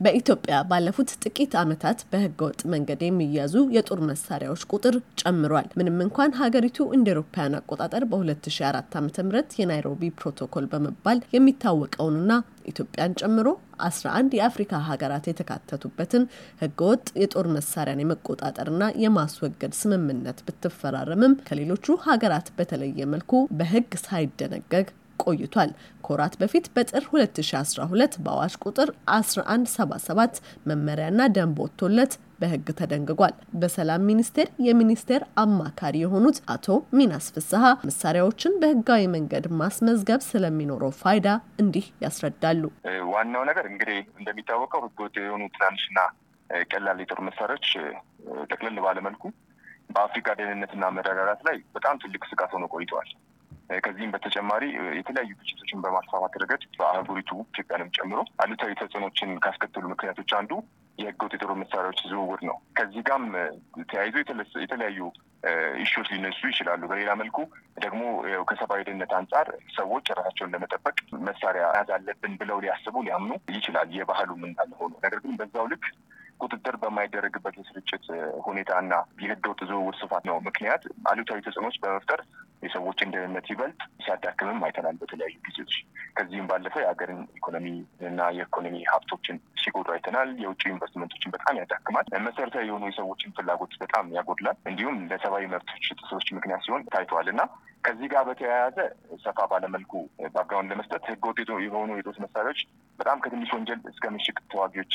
በኢትዮጵያ ባለፉት ጥቂት ዓመታት በህገወጥ መንገድ የሚያዙ የጦር መሳሪያዎች ቁጥር ጨምሯል። ምንም እንኳን ሀገሪቱ እንደ አውሮፓውያን አቆጣጠር በ2004 ዓ ም የናይሮቢ ፕሮቶኮል በመባል የሚታወቀውንና ኢትዮጵያን ጨምሮ 11 የአፍሪካ ሀገራት የተካተቱበትን ህገወጥ የጦር መሳሪያን የመቆጣጠርና የማስወገድ ስምምነት ብትፈራረምም ከሌሎቹ ሀገራት በተለየ መልኩ በህግ ሳይደነገግ ቆይቷል። ከወራት በፊት በጥር 2012 በአዋጅ ቁጥር 1177 መመሪያና ደንብ ወጥቶለት በህግ ተደንግጓል። በሰላም ሚኒስቴር የሚኒስቴር አማካሪ የሆኑት አቶ ሚናስ ፍስሀ መሳሪያዎችን በህጋዊ መንገድ ማስመዝገብ ስለሚኖረው ፋይዳ እንዲህ ያስረዳሉ። ዋናው ነገር እንግዲህ እንደሚታወቀው ህገወጥ የሆኑ ትናንሽና ቀላል የጦር መሳሪያዎች ጠቅለል ባለመልኩ በአፍሪካ ደህንነትና መረጋጋት ላይ በጣም ትልቅ ስጋት ሆኖ ቆይተዋል። ከዚህም በተጨማሪ የተለያዩ ግጭቶችን በማስፋፋት ረገድ በአህጉሪቱ ኢትዮጵያንም ጨምሮ አሉታዊ ተጽዕኖችን ካስከተሉ ምክንያቶች አንዱ የህገወጥ የጦር መሳሪያዎች ዝውውር ነው። ከዚህ ጋም ተያይዞ የተለያዩ ኢሹዎች ሊነሱ ይችላሉ። በሌላ መልኩ ደግሞ ከሰብአዊ ደህንነት አንጻር ሰዎች ራሳቸውን ለመጠበቅ መሳሪያ ያዝ አለብን ብለው ሊያስቡ ሊያምኑ ይችላል። የባህሉም እንዳለ ሆኖ ነገር ግን በዛው ልክ ቁጥጥር በማይደረግበት የስርጭት ሁኔታና የህገወጥ ዝውውር ስፋት ነው ምክንያት አሉታዊ ተጽዕኖች በመፍጠር የሰዎችን ደህንነት ይበልጥ ሲያዳክምም አይተናል በተለያዩ ጊዜዎች። ከዚህም ባለፈ የሀገርን ኢኮኖሚ እና የኢኮኖሚ ሀብቶችን ሲጎዱ አይተናል። የውጭ ኢንቨስትመንቶችን በጣም ያዳክማል። መሰረታዊ የሆኑ የሰዎችን ፍላጎት በጣም ያጎድላል። እንዲሁም ለሰብአዊ መብቶች ጥሰቶች ምክንያት ሲሆን ታይተዋል እና ከዚህ ጋር በተያያዘ ሰፋ ባለ መልኩ background ለመስጠት ህገወጥ የሆኑ የጦር መሳሪያዎች በጣም ከትንሽ ወንጀል እስከ ምሽግ ተዋጊዎች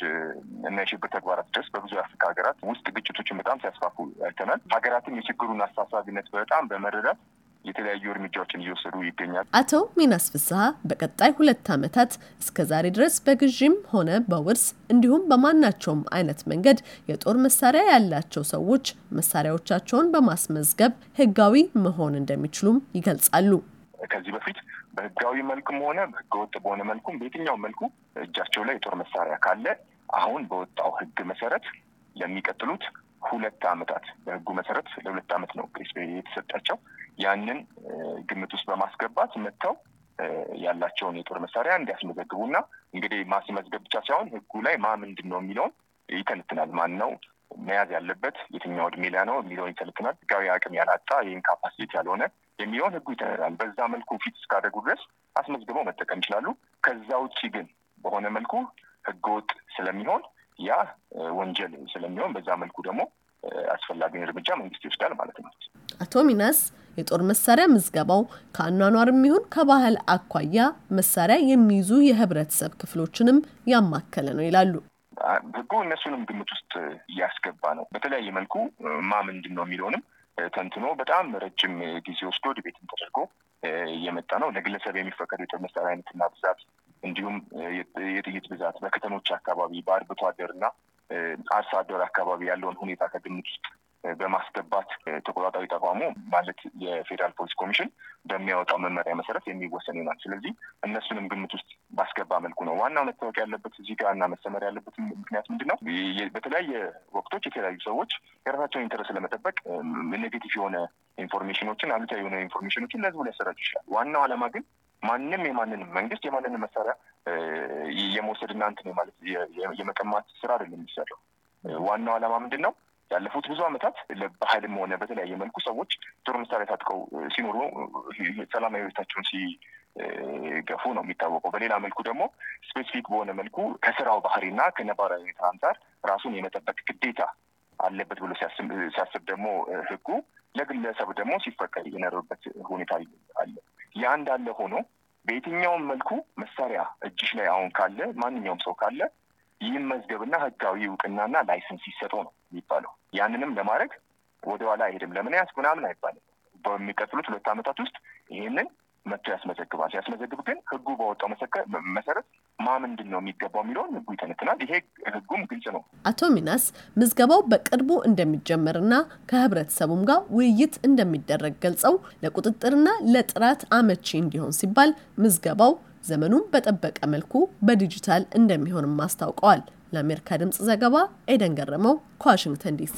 እና የሽብር ተግባራት ድረስ በብዙ የአፍሪካ ሀገራት ውስጥ ግጭቶችን በጣም ሲያስፋፉ አይተናል። ሀገራትም የችግሩን አሳሳቢነት በጣም በመረዳት የተለያዩ እርምጃዎችን እየወሰዱ ይገኛል። አቶ ሚናስ ፍስሀ በቀጣይ ሁለት ዓመታት እስከ ዛሬ ድረስ በግዥም ሆነ በውርስ እንዲሁም በማናቸውም አይነት መንገድ የጦር መሳሪያ ያላቸው ሰዎች መሳሪያዎቻቸውን በማስመዝገብ ህጋዊ መሆን እንደሚችሉም ይገልጻሉ። ከዚህ በፊት በህጋዊ መልኩም ሆነ በህገወጥ በሆነ መልኩም በየትኛው መልኩ እጃቸው ላይ የጦር መሳሪያ ካለ አሁን በወጣው ህግ መሰረት ለሚቀጥሉት ሁለት ዓመታት በህጉ መሰረት ለሁለት ዓመት ነው grace የተሰጣቸው። ያንን ግምት ውስጥ በማስገባት መጥተው ያላቸውን የጦር መሳሪያ እንዲያስመዘግቡና እንግዲህ ማስመዝገብ ብቻ ሳይሆን ህጉ ላይ ማ ምንድን ነው የሚለውን ይተነትናል። ማን ነው መያዝ ያለበት የትኛው እድሜ ላይ ነው የሚለውን ይተነትናል። ህጋዊ አቅም ያላጣ ይህን capacity ያልሆነ የሚለውን ህጉ ይተነትናል። በዛ መልኩ fit እስካደረጉ ድረስ አስመዝግበው መጠቀም ይችላሉ። ከዛ ውጭ ግን በሆነ መልኩ ህገወጥ ስለሚሆን ያ ወንጀል ስለሚሆን በዛ መልኩ ደግሞ አስፈላጊውን እርምጃ መንግስት ይወስዳል ማለት ነው። አቶ ሚናስ የጦር መሳሪያ ምዝገባው ከአኗኗር የሚሆን ከባህል አኳያ መሳሪያ የሚይዙ የህብረተሰብ ክፍሎችንም ያማከለ ነው ይላሉ። ህጉ እነሱንም ግምት ውስጥ እያስገባ ነው። በተለያየ መልኩ ማ ምንድን ነው የሚለውንም ተንትኖ በጣም ረጅም ጊዜ ወስዶ ዲቤትን ተደርጎ እየመጣ ነው። ለግለሰብ የሚፈቀዱ የጦር መሳሪያ አይነትና ብዛት እንዲሁም የጥይት ብዛት በከተሞች አካባቢ በአርብቶ አደር እና አርሶ አደር አካባቢ ያለውን ሁኔታ ከግምት ውስጥ በማስገባት ተቆጣጣሪ ተቋሙ ማለት የፌዴራል ፖሊስ ኮሚሽን በሚያወጣው መመሪያ መሰረት የሚወሰን ይሆናል። ስለዚህ እነሱንም ግምት ውስጥ ባስገባ መልኩ ነው። ዋናው መታወቅ ያለበት እዚህ ጋር እና መሰመር ያለበት ምክንያት ምንድን ነው? በተለያየ ወቅቶች የተለያዩ ሰዎች የራሳቸውን interest ለመጠበቅ negative የሆነ information ኦችን፣ አሉታዊ የሆነ information ኦችን ለህዝቡ ሊያሰራጩ ይችላል። ዋናው ዓላማ ግን ማንም የማንንም መንግስት የማንንም መሳሪያ የመውሰድና እንትን ማለት የመቀማት ስራ አይደለም የሚሰራው። ዋናው ዓላማ ምንድን ነው? ያለፉት ብዙ ዓመታት በኃይልም ሆነ በተለያየ መልኩ ሰዎች ጦር መሳሪያ ታጥቀው ሲኖሩ ሰላማዊ ህይወታቸውን ሲገፉ ነው የሚታወቀው። በሌላ መልኩ ደግሞ specific በሆነ መልኩ ከስራው ባህሪና ከነባራዊ ሁኔታ አንጻር ራሱን የመጠበቅ ግዴታ አለበት ብሎ ሲያስብ ደግሞ ህጉ ለግለሰብ ደግሞ ሲፈቀድ የነበረበት ሁኔታ አለ። ያ እንዳለ ሆኖ በየትኛውም መልኩ መሳሪያ እጅሽ ላይ አሁን ካለ ማንኛውም ሰው ካለ ይህም መዝገብና ህጋዊ እውቅናና license ይሰጠው ነው የሚባለው። ያንንም ለማድረግ ወደኋላ አይሄድም። ለምን ያስ ምናምን አይባልም። በሚቀጥሉት ሁለት ዓመታት ውስጥ ይህንን መጥቶ ያስመዘግባል። ሲያስመዘግብ ግን ህጉ በወጣው መሰረት ማ ምንድን ነው የሚገባው የሚለውን ህጉ ይተነትናል። ይሄ ህጉም ግልጽ ነው። አቶ ሚናስ ምዝገባው በቅርቡ እንደሚጀመርና ከህብረተሰቡም ጋር ውይይት እንደሚደረግ ገልጸው ለቁጥጥርና ለጥራት አመቺ እንዲሆን ሲባል ምዝገባው ዘመኑን በጠበቀ መልኩ በዲጂታል እንደሚሆንም አስታውቀዋል። ለአሜሪካ ድምጽ ዘገባ ኤደን ገረመው ከዋሽንግተን ዲሲ